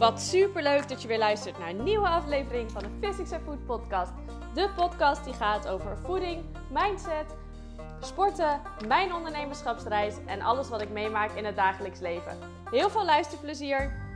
Wat super leuk dat je weer luistert naar een nieuwe aflevering van de Physics and Food podcast. De podcast die gaat over voeding, mindset, sporten, mijn ondernemerschapsreis en alles wat ik meemaak in het dagelijks leven. Heel veel luisterplezier!